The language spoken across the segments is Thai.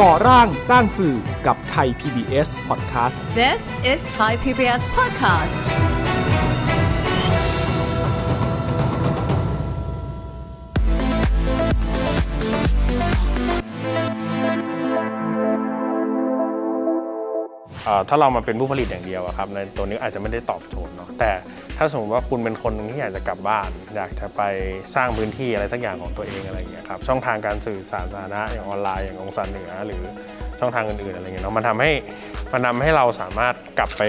ก่อร่างสร้างสื่อกับไทย PBS Podcast This is Thai PBS Podcast เอ่อถ้าเรามาเป็นผู้ผลิตอย่างเดียวอะครับในตัวนี้อาจจะไม่ได้ตอบโจทย์เนาะแต่ ถ้าสมมติว่าคุณเป็นคนที่อยากจะกลับบ้าน อยากจะไปสร้างพื้นที่อะไรสักอย่างของตัวเองอะไรอย่างเงี้ยครับช่องทางการสื่อสารสาธารณะอย่างออนไลน์อย่างองศาเหนือ หรือช่องทางอื่นๆอะไรเงี้ยเนาะมันทำให้มันทำให้เราสามารถกลับไป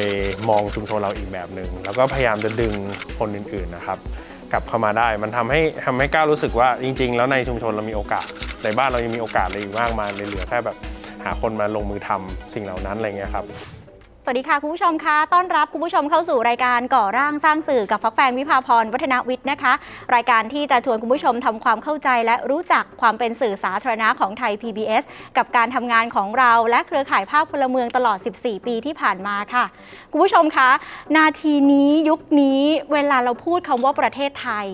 มองชุมชนเราอีกแบบหนึ่งแล้วก็พยายามจะดึงคนอื่นๆนะครับกลับเข้ามาได้ มันทำให้ทำให้ก้าวรู้สึกว่าจริง ๆ แล้วในชุมชนเรามีโอกาสในบ้านเรายังมีโอกาสอะไรอีกมากมายเลยเหลือแค่แบบหาคนมาลงมือทำสิ่งเหล่านั้นอะไรเงี้ยครับ สวัสดีค่ะคุณผู้ชมคะต้อนรับคุณผู้ชมเข้าสู่รายการก่อร่างสร้างสื่อกับฟักแฟงวิภาพรวัฒนวิทย์นะคะ รายการที่จะชวนคุณผู้ชมทำความเข้าใจ และรู้จักความเป็นสื่อสาธารณะของไทย PBS กับการทำงานของเรา และเครือข่ายภาคพลเมืองตลอด 14 ปีที่ผ่านมาค่ะ คุณผู้ชมคะ นาทีนี้ยุคนี้เวลาเราพูดคำว่าประเทศไทย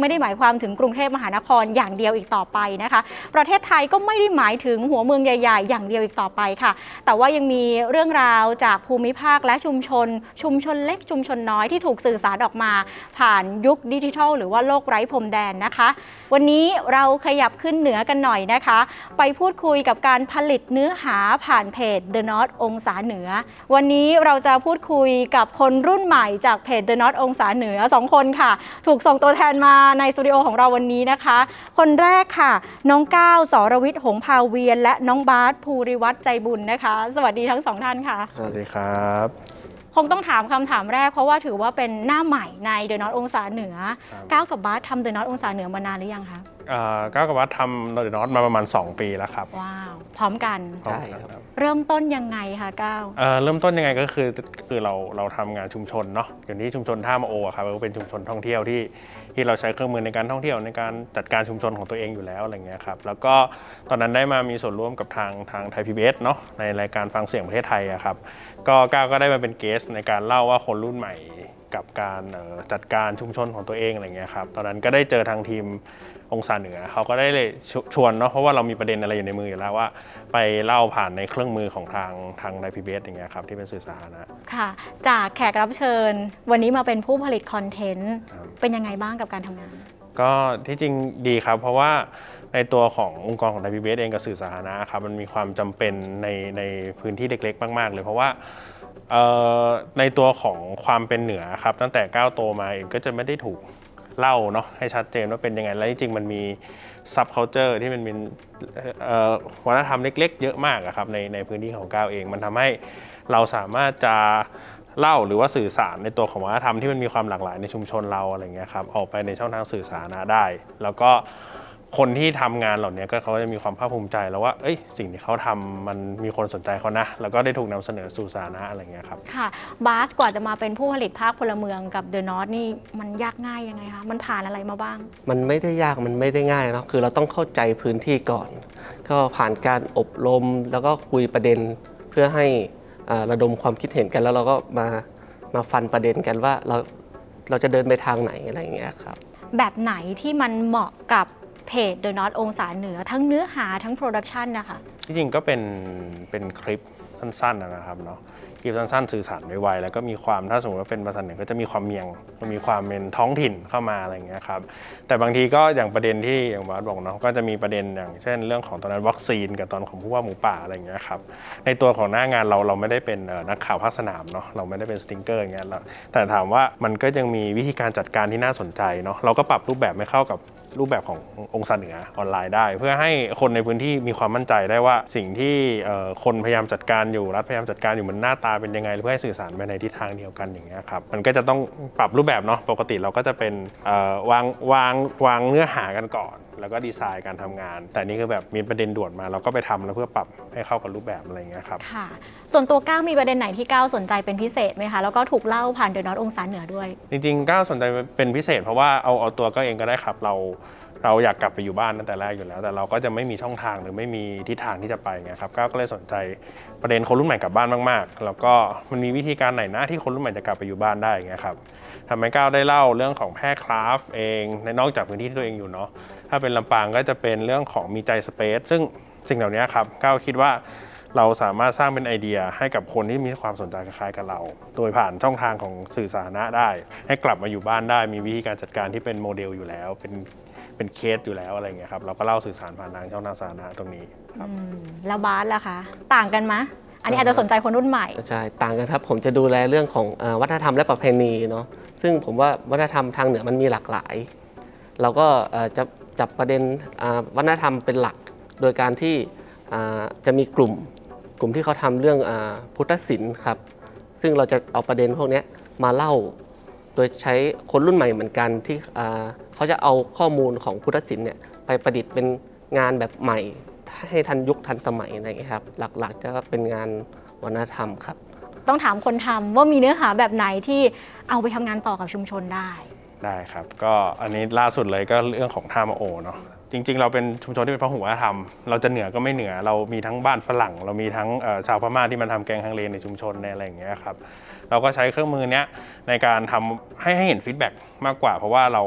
ไม่ได้หมายความถึงกรุงเทพมหานครอย่างเดียวอีกต่อไปนะคะ ประเทศไทยก็ไม่ได้หมายถึงหัวเมืองใหญ่ๆ อย่างเดียวอีกต่อไปค่ะ แต่ว่ายังมีเรื่องราวจากภูมิภาคและชุมชน ชุมชนเล็กชุมชนน้อยที่ถูกสื่อสารออกมา ผ่านยุคดิจิทัล หรือว่าโลกไร้พรมแดนนะคะ วันนี้เราขยับขึ้นเหนือกันหน่อยนะคะ ไปพูดคุยกับการผลิตเนื้อหาผ่านเพจ The North องศาเหนือ วันนี้เราจะพูดคุยกับคนรุ่นใหม่จากเพจ The North องศาเหนือสองคนค่ะ ถูกส่งตัวแทนมาในสตูดิโอของเราวันนี้นะคะ คนแรกค่ะ น้องก้าวสรวิทย์หงพาเวียน และน้องบาสภูริวัตรใจบุญนะคะ สวัสดีทั้งสองท่านค่ะ สวัสดีครับ คงต้องถามคำถามแรกเพราะว่าถือว่าเป็นหน้าใหม่ใน The North องศาเหนือครับก้าวกับบาสทำ The North องศาเหนือมานานหรือยังคะเอ่อก้าวกับวัดทำโนดนอตมาประมาณ 2 ปีแล้วครับว้าวพร้อมกันพร้อมกันครับเริ่มต้นยังไงคะก้าวเอ่อเริ่มต้นยังไงก็คือคือเราเราทำงานชุมชนเนาะอย่างนี้ชุมชนท่ามาโออะครับก็เป็นชุมชนท่องเที่ยวที่ที่เราใช้เครื่องมือในการท่องเที่ยวในการจัดการชุมชนของตัวเองอยู่แล้วอะไรเงี้ยครับแล้วก็ตอนนั้นได้มามีส่วนร่วมกับทางทางไทยพีบีเนาะในรายการฟังเสียงประเทศไทยอะครับ ก็ก้าวก็ได้มาเป็นเกสในการเล่าว่าคนรุ่นใหม่กับการเอ่อจัดการชุมชนของตัวเองอะไรเงี้ยครับตอนนั้นก็ได้เจอทางทีมองศาเหนือเขาก็ได้เลยชชวนเนาะเพราะว่าเรามีประเด็นอะไรอยู่ในมืออยู่แล้วว่า ไปเล่าผ่านในเครื่องมือของทางทางไทยพีบีอย่างเงี้ยครับที่เป็นสื่อสาธารณะค่ะ จากแขกรับเชิญ วันนี้มาเป็นผู้ผลิตคอนเทนต์ครับเป็นยังไงบ้างกับการทำงาน ก็ที่จริงดีครับ เพราะว่า ในตัวขององค์กรของไทยพีบีเองกับสื่อสาธารณะครับมันมีความจำเป็นในในพื้นที่เล็กๆ มาก ๆ เลยเพราะว่าในตัวของความเป็นเหนือครับตั้งแต่ก้าวโตมาเองก็จะไม่ได้ถูกเล่าเนาะให้ชัดเจนว่าเป็นยังไง และจริงๆมันมี subculture ที่มันเป็นวัฒนธรรมเล็ก ๆ เยอะมากครับในในพื้นที่ของก้าวเอง มันทำให้เราสามารถจะเล่าหรือว่าสื่อสารในตัวของวัฒนธรรมที่มันมีความหลากหลายในชุมชนเราอะไรเงี้ยครับออกไปในช่องทางสื่อสาธารณะได้ แล้วก็ คนที่ทำงานเหล่านี้ก็เขาจะมีความภาคภูมิใจแล้วว่าเอ้ยสิ่งที่เขาทำมันมีคนสนใจเขานะ แล้วก็ได้ถูกนำเสนอสู่สาธารณะอะไรเงี้ยครับค่ะบาสกว่าจะมาเป็นผู้ผลิตภาคพลเมืองกับเดอะนอตนี่มันยากง่ายยังไงคะมันผ่านอะไรมาบ้าง มันไม่ได้ยากมันไม่ได้ง่ายเนาะคือเราต้องเข้าใจพื้นที่ก่อน ก็ผ่านการอบรมแล้วก็คุยประเด็นเพื่อให้อ่าระดมความคิดเห็นกันแล้วเราก็มามาฟันประเด็นกันว่าเราเราจะเดินไปทางไหนอะไรอย่างเงี้ยครับแบบไหนที่มันเหมาะกับ เพจ The North องศาเหนือทั้งเนื้อหาทั้ง production นะคะ ที่จริงก็เป็นเป็นคลิปสั้นๆนะครับเนาะ คลิปสั้นๆสื่อสารไวๆแล้วก็มีความถ้าสมมติว่าเป็นภาษาเหนือก็จะมีความเมืองมันมีความเป็นท้องถิ่นเข้ามาอะไรอย่างเงี้ยครับแต่บางทีก็อย่างประเด็นที่อย่างบาสบอกเนาะก็จะมีประเด็นอย่างเช่น เรื่องของตอนนั้นวัคซีนกับตอนของผู้ว่าหมูป่าอะไรอย่างเงี้ยครับในตัวของหน้างานเราเราไม่ได้เป็นนักข่าวภาคสนามเนาะเราไม่ได้เป็น stringer อย่างเงี้ยเราแต่ถามว่ามันก็ยังมีวิธีการจัดการที่น่าสนใจเนาะเราก็ปรับรูปแบบให้เข้ากับรูปแบบขององศาเหนือออนไลน์ได้ เพื่อให้คนในพื้นที่มีความมั่นใจได้ว่าสิ่งที่คนพยายามจัดการอยู่รัฐพยายามจัดการอยู่มันหน้าตาเป็นยังไงเพื่อให้สื่อสารไปในทิศทางเดียวกันอย่างเงี้ยครับมันก็จะต้องปรับรูปแบบเนาะปกติเราก็จะเป็นเอ่อวางวางวางเนื้อหากันก่อน แล้วก็ดีไซน์การทำงาน แต่นี่คือแบบมีประเด็นด่วนมา เราก็ไปทำแล้วเพื่อปรับให้เข้ากับรูปแบบอะไรอย่างเงี้ยครับค่ะ ส่วนตัวก้าวมีประเด็นไหนที่ก้าวสนใจเป็นพิเศษไหมคะแล้วก็ถูกเล่าผ่าน The North องศาเหนือด้วย จริงๆก้าวสนใจเป็นพิเศษ เพราะว่าเอาเอาตัวก็เองก็ได้ครับเรา เราอยากกลับไปอยู่บ้านตั้งแต่แรกอยู่แล้ว แต่เราก็จะไม่มีช่องทางหรือไม่มีทิศทางที่จะไปไงครับก้าวก็เลยสนใจประเด็นคนรุ่นใหม่กลับบ้านมากๆ แล้วก็มันมีวิธีการไหนนะที่คนรุ่นใหม่จะกลับไปอยู่บ้านได้ไงครับทำให้ก้าวได้เล่าเรื่องของแพร่คราฟต์เองในนอกจากพื้นที่ที่ตัวเองอยู่เนาะถ้าเป็นลำปางก็จะเป็นเรื่องของมีใจสเปซซึ่งสิ่งเหล่านี้ครับก้าวคิดว่าเราสามารถสร้างเป็นไอเดียให้กับคนที่มีความสนใจคล้ายๆกับเรา โดยผ่านช่องทางของสื่อสาธารณะได้ ให้กลับมาอยู่บ้านได้ มีวิธีการจัดการที่เป็นโมเดลอยู่แล้ว เป็น เป็นเคสอยู่แล้วอะไรเงี้ยครับเราก็เล่าสื่อสารผ่านทางช่องทางสาธารณะตรงนี้ครับแล้วบาสล่ะคะ ต่างกันไหมะ อันนี้อาจจะสนใจคนรุ่นใหม่ ใช่ต่างกันครับ ผมจะดูแลเรื่องของเออวัฒนธรรมและประเพณีเนาะซึ่งผมว่าวัฒนธรรมทางเหนือมันมีหลากหลาย เราก็เอ่อจะจับประเด็นอ่าวัฒนธรรมเป็นหลัก โดยการที่อ่าจะมีกลุ่ม กลุ่มที่เขาทำเรื่องอาพุทธศิลป์ครับ ซึ่งเราจะเอาประเด็นพวกเนี้ยมาเล่า โดยใช้คนรุ่นใหม่เหมือนกันที่อ่าเขาจะเอาข้อมูลของพุทธศิลป์เนี่ยไปประดิษฐ์เป็นงานแบบใหม่ ให้ทันยุคทันสมัยอะไรอย่างเงี้ยครับหลักๆก็เป็นงานวัฒนธรรมครับ ต้องถามคนทำว่ามีเนื้อหาแบบไหนที่เอาไปทำงานต่อกับชุมชนได้ได้ครับ ก็อันนี้ล่าสุดเลยก็เรื่องของท่ามาโอเนาะจริง ๆ เราเป็นชุมชนที่เป็นพหุวัฒนธรรม เราจะเหนือก็ไม่เหนือ เรามีทั้งบ้านฝรั่ง เรามีทั้งเอ่อชาวพม่าที่มันทำแกงฮังเลในชุมชนในอะไรอย่างเงี้ยครับ เราก็ใช้เครื่องมือเนี้ยในการทำให้ให้เห็นฟีดแบ็กมากกว่า เพราะว่าเรา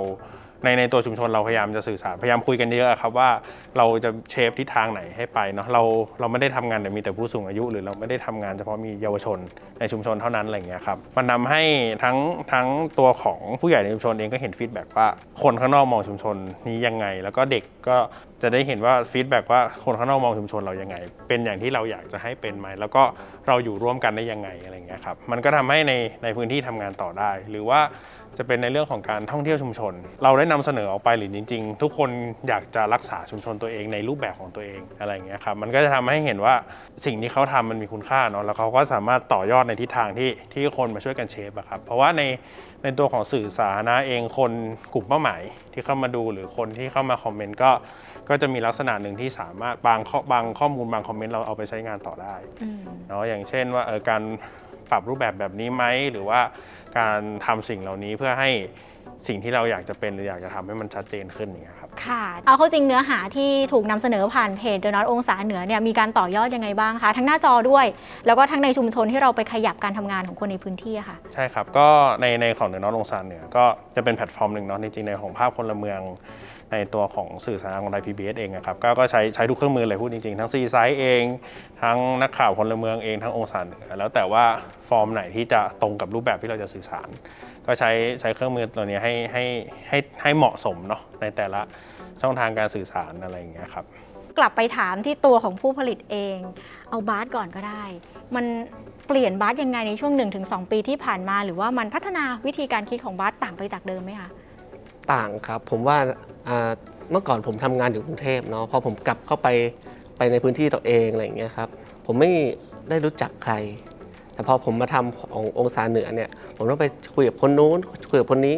ในในตัวชุมชนเราพยายามจะสื่อสารพยายามคุยกันเยอะครับว่าเราจะเชฟทิศทางไหนให้ไปเนาะเราเราไม่ได้ทำงานแต่มีแต่ผู้สูงอายุ หรือเราไม่ได้ทำงานเฉพาะมีเยาวชนในชุมชนเท่านั้นอะไรเงี้ยครับมันทำให้ทั้งทั้งตัวของผู้ใหญ่ในชุมชนเองก็เห็น feedback ว่าคนข้างนอกมองชุมชนนี้ยังไง แล้วก็เด็กก็จะได้เห็นว่า feedback ว่าคนข้างนอกมองชุมชนเรายังไง เป็นอย่างที่เราอยากจะให้เป็นไหมแล้วก็เราอยู่ร่วมกันได้ยังไงอะไรเงี้ยครับมันก็ทำให้ในในพื้นที่ทำงานต่อได้ หรือว่าจะเป็นในเรื่องของการท่องเที่ยวชุมชน เราได้นำเสนอออกไปหรือจริง ๆ ทุกคนอยากจะรักษาชุมชนตัวเองในรูปแบบของตัวเองอะไรเงี้ยครับมันก็จะทำให้เห็นว่าสิ่งที่เขาทำมันมีคุณค่าเนาะแล้วเขาก็สามารถต่อยอดในทิศทางที่ที่คนมาช่วยกัน shape อะครับเพราะว่าในในตัวของสื่อสาธารณะเองคนกลุ่มเป้าหมายที่เข้ามาดูหรือคนที่เข้ามาคอมเมนต์ก็ ก็จะมีลักษณะหนึ่งที่สามารถบางข้อบางข้อมูลบางคอมเมนต์เราเอาไปใช้งานต่อได้เนาะอย่างเช่นว่าเออการปรับรูปแบบแบบนี้ไหมหรือว่าการทำสิ่งเหล่านี้เพื่อให้สิ่งที่เราอยากจะเป็นหรืออยากจะทำให้มันชัดเจนขึ้นอย่างเงี้ยครับค่ะ เอาเข้าจริงเนื้อหาที่ถูกนำเสนอผ่านเพจเดนอตองศาเหนือเนี่ยมีการต่อยอดยังไงบ้างคะทั้งหน้าจอด้วย แล้วก็ทั้งในชุมชนที่เราไปขยับการทำงานของคนในพื้นที่อะค่ะ ใช่ครับ ก็ในในของ The North องศาเหนือก็จะเป็นแพลตฟอร์มหนึ่งเนาะจริงๆในของภาคพลเมือง ในตัวของสื่อสารของ Thai PBS เองอะครับก็ก็ใช้ใช้ทุกเครื่องมือเลยพูดจริงๆ ทั้งซีไซส์เอง ทั้งนักข่าวพลเมืองเองทั้งองศาเหนือแล้วแต่ว่าฟอร์มไหนที่จะตรงกับรูปแบบที่เราจะสื่อสาร ก็ใช้ใช้เครื่องมือตัวนี้ให้ให้ให้ให้เหมาะสมเนาะในแต่ละช่องทางการสื่อสารอะไรอย่างเงี้ยครับกลับไปถามที่ตัวของผู้ผลิตเอง เอาบาสก่อนก็ได้ มันเปลี่ยนบาสยังไงในช่วง 1-2 ปีที่ผ่านมา หรือว่ามันพัฒนาวิธีการคิดของบาสต่างไปจากเดิมไหมคะ ต่างครับ ผมว่าเมื่อก่อนผมทำงานอยู่กรุงเทพเนาะพอผมกลับเข้าไปไปในพื้นที่ตัวเองอะไรอย่างเงี้ยครับ ผมไม่ได้รู้จักใคร แต่พอผมมาทำขององศาเหนือเนี่ย ผมต้องไปคุยกับคนนู้นคุยกับคนนี้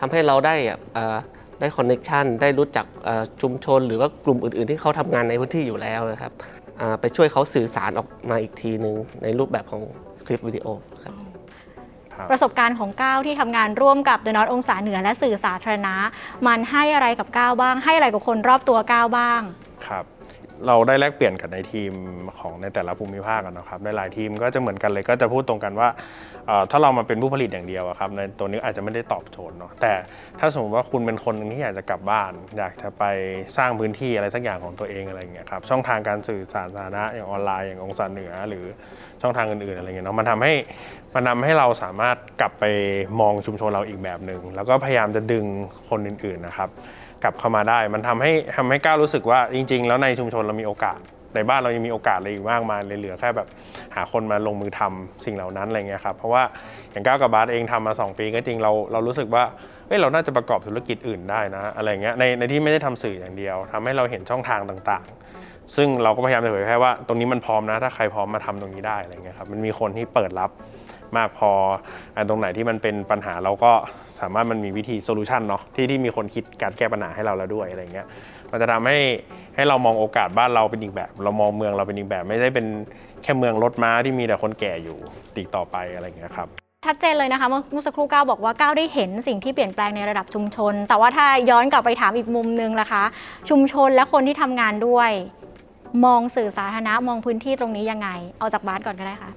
ทำให้เราได้ได้ connection ได้รู้จักชุมชน หรือว่ากลุ่มอื่น ๆ ที่เขาทำงานในพื้นที่อยู่แล้วนะครับไปช่วยเขาสื่อสารออกมาอีกทีหนึ่งในรูปแบบของคลิปวิดีโอครับ ประสบการณ์ของก้าวที่ทำงานร่วมกับ The North องศาเหนือและสื่อสาธารณะ มันให้อะไรกับก้าวบ้าง ให้อะไรกับคนรอบตัวก้าวบ้างครับ เราได้แลกเปลี่ยนกันในทีมของในแต่ละภูมิภาคกันนะครับในหลายทีมก็จะเหมือนกันเลยก็จะพูดตรงกันว่าถ้าเรามาเป็นผู้ผลิตอย่างเดียวครับในตัวนี้อาจจะไม่ได้ตอบโจทย์เนาะแต่ถ้าสมมติว่าคุณเป็นคนหนึ่งที่อยากจะกลับบ้าน อยากจะไปสร้างพื้นที่อะไรสักอย่างของตัวเองอะไรเงี้ยครับช่องทางการสื่อสารสาธารณะอย่างออนไลน์อย่างองศาเหนือ หรือช่องทางอื่นๆอะไรเงี้ยเนาะมันทำให้มันทำให้เราสามารถกลับไปมองชุมชนเราอีกแบบหนึ่งแล้วก็พยายามจะดึงคนอื่นๆนะครับ กลับเข้ามาได้ มันทำให้ทำให้ก้าวรู้สึกว่าจริง ๆ แล้วในชุมชนเรามีโอกาสในบ้านเรายังมีโอกาสอะไรอีกมากมายเลยเหลือแค่แบบหาคนมาลงมือทำสิ่งเหล่านั้นอะไรเงี้ยครับเพราะว่าอย่างก้าวกับบาสเองทำมา 2 ปีก็จริงเราเรารู้สึกว่าเฮ้ยเราน่าจะประกอบธุรกิจอื่นได้นะอะไรเงี้ยในในที่ไม่ได้ทำสื่ออย่างเดียวทำให้เราเห็นช่องทางต่างๆ ซึ่งเราก็พยายามจะเผยแพร่ว่าตรงนี้มันพร้อมนะถ้าใครพร้อมมาทำตรงนี้ได้อะไรเงี้ยครับมันมีคนที่เปิดรับ มากพออันตรงไหนที่มันเป็นปัญหาเราก็สามารถมันมีวิธีโซลูชันเนาะที่ที่มีคนคิดการแก้ปัญหาให้เราแล้วด้วยอะไรเงี้ยมันจะทำให้ให้เรามองโอกาสบ้านเราเป็นอีกแบบ เรามองเมืองเราเป็นอีกแบบ ไม่ได้เป็นแค่เมืองรถม้าที่มีแต่คนแก่อยู่ตีกต่อไปอะไรเงี้ยครับชัดเจนเลยนะคะเมื่อสักครู่ก้าวบอกว่าก้าวได้เห็นสิ่งที่เปลี่ยนแปลงในระดับชุมชน แต่ว่าถ้าย้อนกลับไปถามอีกมุมนึงล่ะคะ ชุมชนและคนที่ทำงานด้วย มองสื่อสาธารณะมองพื้นที่ตรงนี้ยังไง เอาจากบาสก่อนก็ได้ค่ะ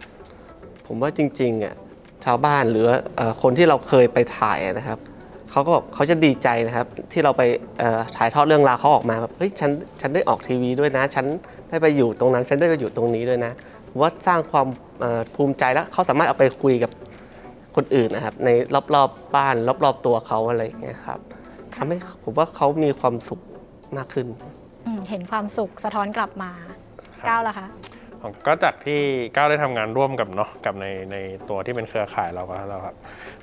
ผมว่าจริงๆอะชาวบ้านหรือเอ่อคนที่เราเคยไปถ่ายอะนะครับเขาก็บอกเขาจะดีใจนะครับ ที่เราไปเอ่อถ่ายทอดเรื่องราวเขาออกมาแบบเฮ้ยฉันฉันได้ออกทีวีด้วยนะ ฉันได้ไปอยู่ตรงนั้น ฉันได้ไปอยู่ตรงนี้ด้วยนะผมว่าสร้างความเอ่อภูมิใจแล้วเขาสามารถเอาไปคุยกับคนอื่นนะครับ ในรอบๆบบ้านรอบๆตัวเขาอะไรอย่างเงี้ยครับทำให้ผมว่าเขามีความสุขมากขึ้นอืมเห็นความสุขสะท้อนกลับมาก้าวละคะ ก็จากที่ก้าวได้ทำงานร่วมกับเนาะกับในในตัวที่เป็นเครือข่ายเราก็แล้วครับ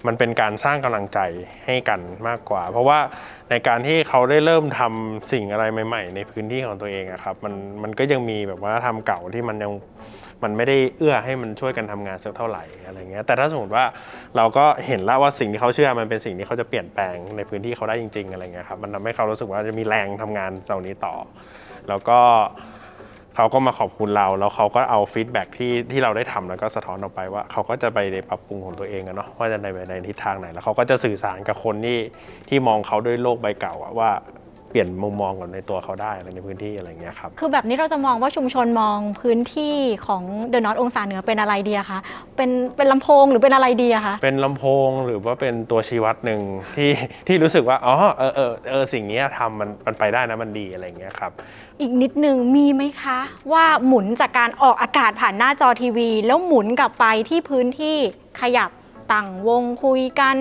มันเป็นการสร้างกำลังใจให้กันมากกว่า เพราะว่าในการที่เขาได้เริ่มทำสิ่งอะไรใหม่ ๆ ในพื้นที่ของตัวเองอะครับมันมันก็ยังมีแบบว่าทำเก่าที่มันยังมันไม่ได้เอื้อให้มันช่วยกันทำงานสักเท่าไหร่อะไรเงี้ยแต่ถ้าสมมติว่าเราก็เห็นแล้วว่าสิ่งที่เขาเชื่อมันเป็นสิ่งที่เขาจะเปลี่ยนแปลงในพื้นที่เขาได้จริง ๆอะไรเงี้ยครับมันทำให้เขารู้สึกว่าจะมีแรงทำงานเหล่านี้ต่อ แล้วก็ เขาก็มาขอบคุณเรา แล้วเขาก็เอา feedback ที่ที่เราได้ทำแล้วก็สะท้อนออกไปว่า เขาก็จะไปในปรับปรุงของตัวเองอะเนาะว่าจะในในทิศทางไหน แล้วเขาก็จะสื่อสารกับคนที่ที่มองเขาด้วยโลกใบเก่าอะว่าเปลี่ยนมุมมองก่อนในตัวเขาได้อะไรในพื้นที่อะไรอย่างเงี้ยครับ คือแบบนี้เราจะมองว่าชุมชนมองพื้นที่ของ The North องศาเหนือเป็นอะไรดีอะคะเป็นเป็นลำโพงหรือเป็นอะไรดีอะคะเป็นลำโพงหรือว่าเป็นตัวชี้วัดหนึ่งที่ที่รู้สึกว่าอ๋อเออเออเออสิ่งนี้ทำมันมันไปได้นะมันดีอะไรอย่างเงี้ยครับ อีกนิดหนึ่งมีไหมคะ ว่าหมุนจากการออกอากาศผ่านหน้าจอทีวี แล้วหมุนกลับไปที่พื้นที่ขยับตั้งวงคุยกัน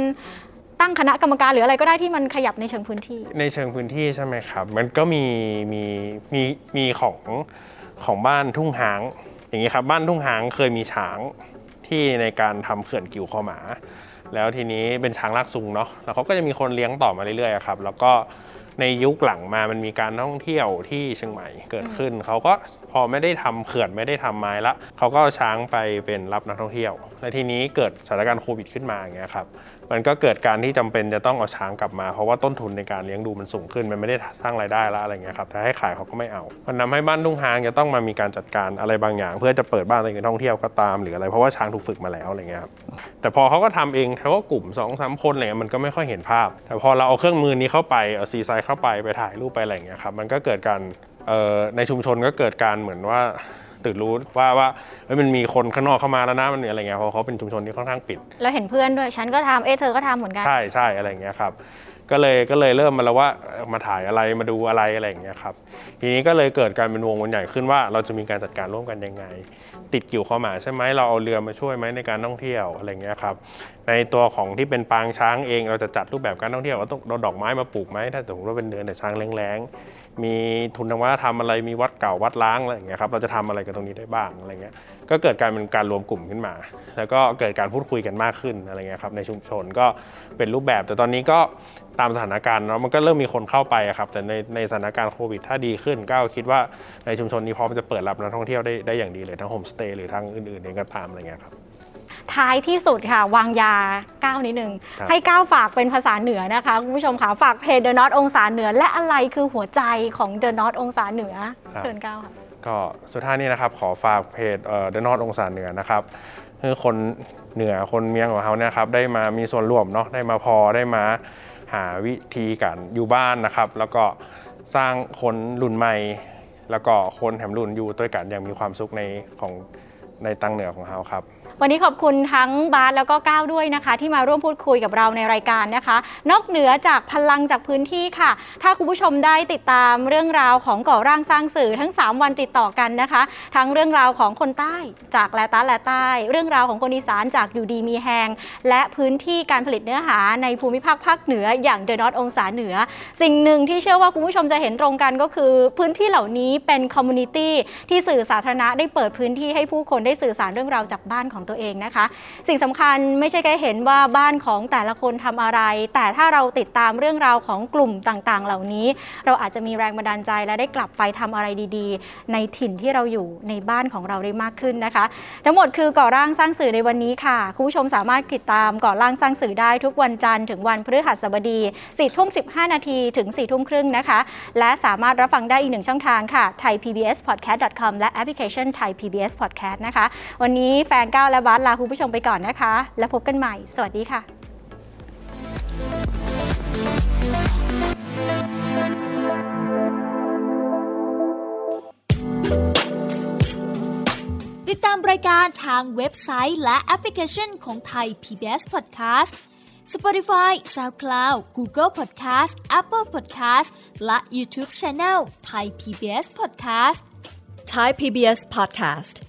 ตั้งคณะกรรมการหรืออะไรก็ได้ที่มันขยับในเชิงพื้นที่ ในเชิงพื้นที่ใช่ไหมครับ มันก็มีมีมีมีของของบ้านทุ่งหาง อย่างนี้ครับบ้านทุ่งหางเคยมีช้างที่ในการทำเขื่อนกิวคอหมา แล้วทีนี้เป็นช้างลากซุงเนาะแล้วเขาก็จะมีคนเลี้ยงต่อมาเรื่อยๆครับแล้วก็ ในยุคหลังมามันมีการท่องเที่ยวที่เชียงใหม่เกิดขึ้น เขาก็พอไม่ได้ทำเขื่อนไม่ได้ทำไม้ละเขาก็เอาช้างไปเป็นรับนักท่องเที่ยว และทีนี้เกิดสถานการณ์โควิดขึ้นมาอย่างเงี้ยครับมันก็เกิดการที่จำเป็นจะต้องเอาช้างกลับมาเพราะว่าต้นทุนในการเลี้ยงดูมันสูงขึ้น มันไม่ได้สร้างรายได้แล้วอะไรเงี้ยครับแต่ให้ขายเขาก็ไม่เอา มันทำให้บ้านทุ่งหางจะต้องมามีการจัดการอะไรบางอย่าง เพื่อจะเปิดบ้านอะไรท่องเที่ยวก็ตามหรืออะไรเพราะว่าช้างถูกฝึกมาแล้วอะไรเงี้ยครับแต่พอเขาก็ทำเองเขาก็กลุ่ม2องสามคนอะไรเงี้ยมันก็ไม่ค่อยเห็นภาพ แต่พอเราเอาเครื่องมือนี้เข้าไปเอาซีไซเข้าไปไปถ่ายรูปไปอะไรเงี้ยครับมันก็เกิดการเอ่อในชุมชนก็เกิดการเหมือนว่าตื่นรู้ว่าว่าเอ้ยมันมีคนข้างนอกเข้ามาแล้วนะมันมีอะไรเงี้ยเพราะเขาเป็นชุมชนที่ค่อนข้างปิด แล้วเห็นเพื่อนด้วยฉันก็ทำเอ๊ะเธอก็ทำเหมือนกันใช่ใช่อะไรอย่างเงี้ยครับก็เลยก็เลยเริ่มมาแล้วว่าเอ่อมาถ่ายอะไรมาดูอะไรอะไรอย่างเงี้ยครับทีนี้ก็เลยเกิดการเป็นวงวนใหญ่ขึ้นว่า เราจะมีการจัดการร่วมกันยังไง ติดกิ่วข้อหมาใช่ไหมเราเอาเรือมาช่วยไหมในการท่องเที่ยวอะไรอย่างเงี้ยครับ ในตัวของที่เป็นปางช้างเอง เราจะจัดรูปแบบการท่องเที่ยวว่าต้องเราดอกไม้มาปลูกไหมถ้าสมมติว่าเป็นเดือนแต่ช้างแรงๆมีทุนทางวัฒนธรรมอะไรมีวัดเก่าวัดล้างอะไรอย่างเงี้ยครับเราจะทำอะไรกับตรงนี้ได้บ้างอะไรเงี้ยก็เกิดการเป็นการรวมกลุ่มขึ้นมา แล้วก็เกิดการพูดคุยกันมากขึ้นอะไรเงี้ยครับในชุมชนก็เป็นรูปแบบ แต่ตอนนี้ก็ตามสถานการณ์เนาะมันก็เริ่มมีคนเข้าไปอะครับแต่ในในสถานการณ์โควิด ถ้าดีขึ้นก็คิดว่าในชุมชนนี้พร้อมจะเปิดรับนักท่องเที่ยวได้ได้อย่างดีเลยทั้งโฮมสเตย์หรือทั้งอื่นๆเองก็ตามอะไรเงี้ยครับ ท้ายที่สุดค่ะ วางยาก้าวนิดนึงครับให้ก้าวฝากเป็นภาษาเหนือนะคะ คุณผู้ชมค่ะ ฝากเพจ The Not องศาเหนือ และอะไรคือหัวใจของ The Not องศาเหนือเชิญก้าวค่ะก็สุดท้ายนี้นะครับ ขอฝากเพจเดอะนอตองศาเหนือนะครับคือคนเหนือคนเมียงของเขาเนี่ยครับได้มามีส่วนร่วมเนาะได้มาพอได้มาหาวิธีการอยู่บ้านนะครับ แล้วก็สร้างคนรุ่นใหม่ แล้วก็คนแถมรุ่นอยู่ด้วยกันอย่างมีความสุขในของในตังเหนือของเขาครับ วันนี้ขอบคุณทั้งบาสแล้วก็ก้าวด้วยนะคะ ที่มาร่วมพูดคุยกับเราในรายการนะคะ นอกเหนือจากพลังจากพื้นที่ค่ะ ถ้าคุณผู้ชมได้ติดตามเรื่องราวของก่อร่างสร้างสื่อทั้ง 3 วันติดต่อกันนะคะ ทั้งเรื่องราวของคนใต้จากแลตาแลใต้ เรื่องราวของคนอีสานจากอยู่ดีมีแหงและพื้นที่การผลิตเนื้อหาในภูมิภาคภาคเหนืออย่างเดอะนอตองศาเหนือ สิ่งหนึ่งที่เชื่อว่าคุณผู้ชมจะเห็นตรงกันก็คือ พื้นที่เหล่านี้เป็น community ที่สื่อสาธารณะได้เปิดพื้นที่ให้ผู้คนได้สื่อสารเรื่องราวจากบ้านของตัวเองนะคะ สิ่งสำคัญไม่ใช่แค่เห็นว่าบ้านของแต่ละคนทำอะไร แต่ถ้าเราติดตามเรื่องราวของกลุ่มต่างๆ เหล่านี้ เราอาจจะมีแรงบันดาลใจและได้กลับไปทำอะไรดีๆ ในถิ่นที่เราอยู่ในบ้านของเราได้มากขึ้นนะคะ ทั้งหมดคือก่อร่างสร้างสื่อในวันนี้ค่ะคุณผู้ชมสามารถติดตามก่อร่างสร้างสื่อได้ทุกวันจันทร์ถึงวันพฤหัสบดี4ทุ่ม15 นาทีถึง4ทุ่มครึ่งนะคะ และสามารถรับฟังได้อีกหนึ่งช่องทางค่ะ thaipbspodcast.com และแอปพลิเคชัน Thai PBS Podcast นะคะ วันนี้แฟนก้าวและบาสลาคุณผู้ชมไปก่อนนะคะ แล้วพบกันใหม่ สวัสดีค่ะติดตามรายการทางเว็บไซต์และแอปพลิเคชันของไทย PBS Podcast Spotify SoundCloud Google Podcast Apple Podcast และ YouTube Channel ไทย PBS Podcast Thai PBS podcast.